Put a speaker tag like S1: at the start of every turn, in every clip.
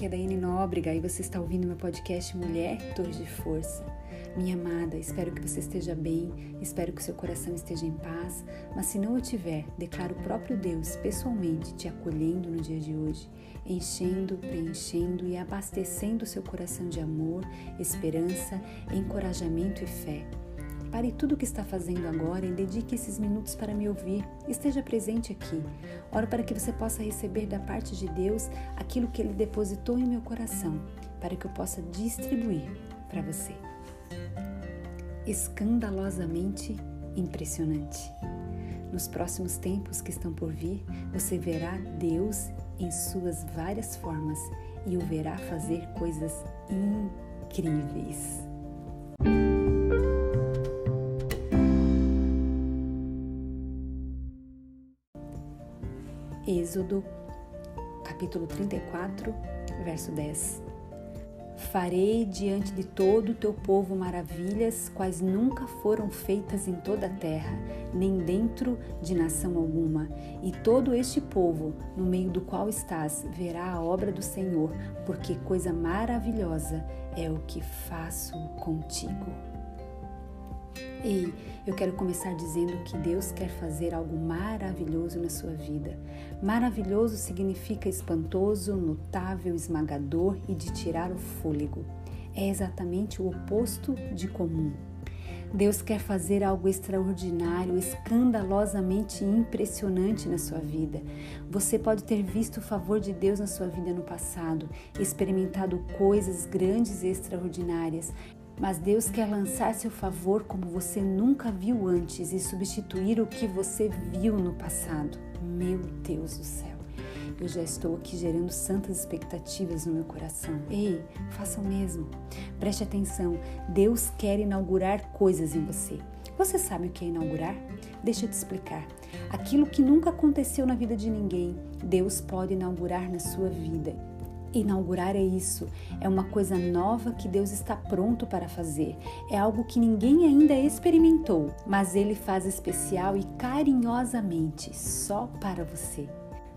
S1: aqui é Daiane Nóbrega e você está ouvindo meu podcast Mulher Torre de Força. Minha amada, espero que você esteja bem, espero que seu coração esteja em paz, mas se não o tiver, declaro o próprio Deus pessoalmente te acolhendo no dia de hoje, enchendo, preenchendo e abastecendo seu coração de amor, esperança, encorajamento e fé. Pare tudo o que está fazendo agora e dedique esses minutos para me ouvir. Esteja presente aqui. Oro para que você possa receber da parte de Deus aquilo que Ele depositou em meu coração, para que eu possa distribuir para você. Escandalosamente impressionante. Nos próximos tempos que estão por vir, você verá Deus em suas várias formas e o verá fazer coisas incríveis. Êxodo, capítulo 34, verso 10. Farei diante de todo o teu povo maravilhas, quais nunca foram feitas em toda a terra, nem dentro de nação alguma. E todo este povo, no meio do qual estás, verá a obra do Senhor, porque coisa maravilhosa é o que faço contigo. Ei, eu quero começar dizendo que Deus quer fazer algo maravilhoso na sua vida. Maravilhoso significa espantoso, notável, esmagador e de tirar o fôlego. É exatamente o oposto de comum. Deus quer fazer algo extraordinário, escandalosamente impressionante na sua vida. Você pode ter visto o favor de Deus na sua vida no passado, experimentado coisas grandes e extraordinárias, mas Deus quer lançar seu favor como você nunca viu antes e substituir o que você viu no passado. Meu Deus do céu. Eu já estou aqui gerando santas expectativas no meu coração. Ei, faça o mesmo. Preste atenção. Deus quer inaugurar coisas em você. Você sabe o que é inaugurar? Deixa eu te explicar. Aquilo que nunca aconteceu na vida de ninguém, Deus pode inaugurar na sua vida. Inaugurar é isso, é uma coisa nova que Deus está pronto para fazer. É algo que ninguém ainda experimentou, mas Ele faz especial e carinhosamente só para você.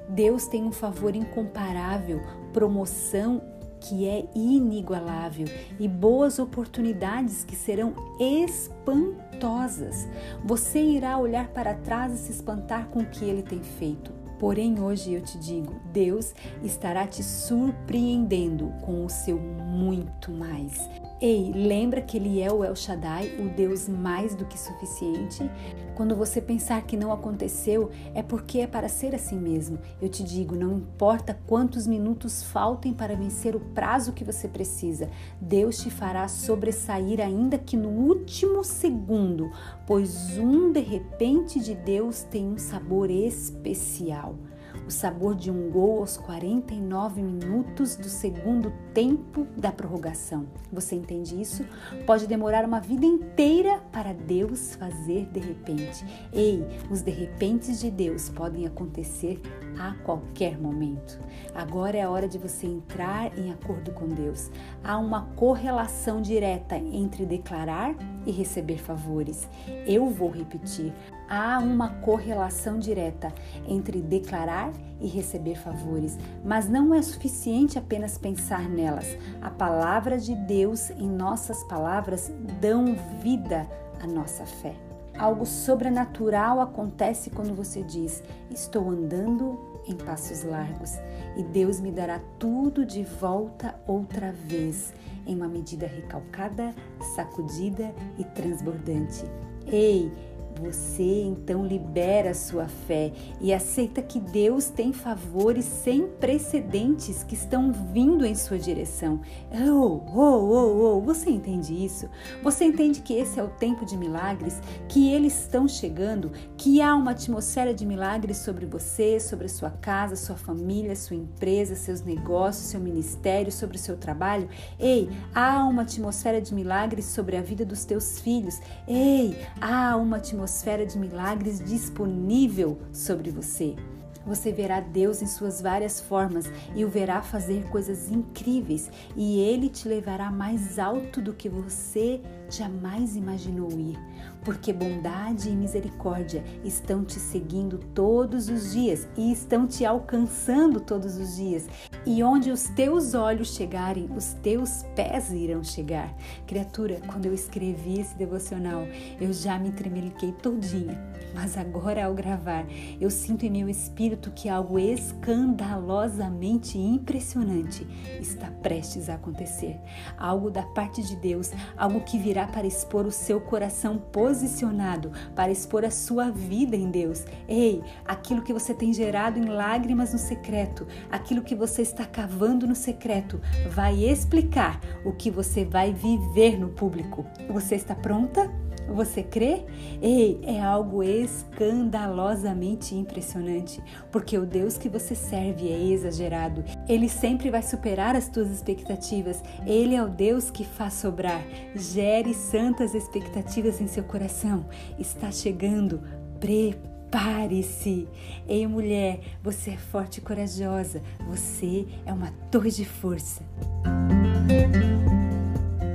S1: Deus tem um favor incomparável, promoção que é inigualável e boas oportunidades que serão espantosas. Você irá olhar para trás e se espantar com o que ele tem feito. Porém, hoje eu te digo: Deus estará te surpreendendo com o seu muito mais. Ei, lembra que Ele é o El Shaddai, o Deus mais do que suficiente? Quando você pensar que não aconteceu, é porque é para ser assim mesmo. Eu te digo, não importa quantos minutos faltem para vencer o prazo que você precisa, Deus te fará sobressair ainda que no último segundo, pois um de repente de Deus tem um sabor especial o sabor de um gol aos 49 minutos do segundo tempo da prorrogação. Você entende isso? Pode demorar uma vida inteira para Deus fazer de repente. Ei, os de repentes de Deus podem acontecer a qualquer momento. Agora é a hora de você entrar em acordo com Deus. Há uma correlação direta entre declarar e receber favores. Eu vou repetir: há uma correlação direta entre declarar e receber favores, mas não é suficiente apenas pensar nelas. A palavra de Deus em nossas palavras dão vida à nossa fé. Algo sobrenatural acontece quando você diz: Estou andando em passos largos e Deus me dará tudo de volta outra vez, em uma medida recalcada, sacudida e transbordante. Ei, você então libera sua fé e aceita que Deus tem favores sem precedentes que estão vindo em sua direção. Oh, oh, oh, oh, você entende isso? Você entende que esse é o tempo de milagres, que eles estão chegando, que há uma atmosfera de milagres sobre você, sobre a sua casa, sua família, sua empresa, seus negócios, seu ministério, sobre o seu trabalho? Ei, há uma atmosfera de milagres sobre a vida dos teus filhos. Ei, há uma atmosfera atmosfera de milagres disponível sobre você. Você verá Deus em suas várias formas e o verá fazer coisas incríveis, e ele te levará mais alto do que você jamais imaginou ir, porque bondade e misericórdia estão te seguindo todos os dias e estão te alcançando todos os dias. E onde os teus olhos chegarem, os teus pés irão chegar. Criatura, quando eu escrevi esse devocional, eu já me tremeliquei todinha. Mas agora ao gravar, eu sinto em meu espírito que algo escandalosamente impressionante está prestes a acontecer. Algo da parte de Deus, algo que virá para expor o seu coração posicionado, para expor a sua vida em Deus. Ei, aquilo que você tem gerado em lágrimas no secreto, aquilo que você está cavando no secreto vai explicar o que você vai viver no público. Você está pronta? Você crê? Ei, é algo escandalosamente impressionante, porque o Deus que você serve é exagerado. Ele sempre vai superar as tuas expectativas. Ele é o Deus que faz sobrar. Gere santas expectativas em seu coração. Está chegando. Prepare Prepare-se! Ei, mulher, você é forte e corajosa. Você é uma torre de força.